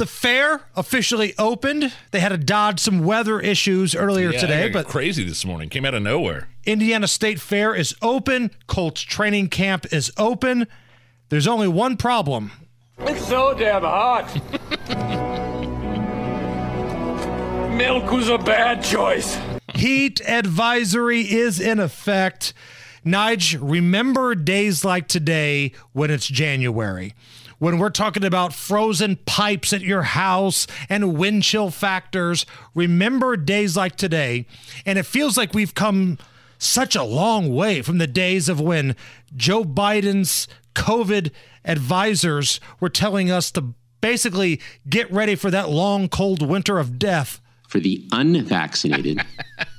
The fair officially opened. They had to dodge some weather issues earlier Yeah, today, but crazy this morning. Came out of nowhere. Indiana State Fair is open. Colts training camp is open. There's only one problem. It's so damn hot. Milk was a bad choice. Heat advisory is in effect. Nige, remember days like today when it's January, when we're talking about frozen pipes at your house and wind chill factors. Remember days like today. And it feels like we've come such a long way from the days of when Joe Biden's COVID advisors were telling us to basically get ready for that long, cold winter of death. For the unvaccinated,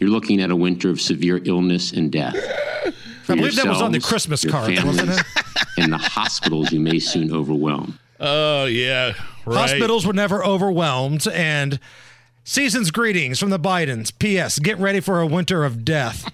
you're looking at a winter of severe illness and death. For I believe that was on the Christmas your card, wasn't families, it? and the hospitals you may soon overwhelm. Oh yeah, right. Hospitals were never overwhelmed. And season's greetings from the Bidens. P.S. Get ready for a winter of death.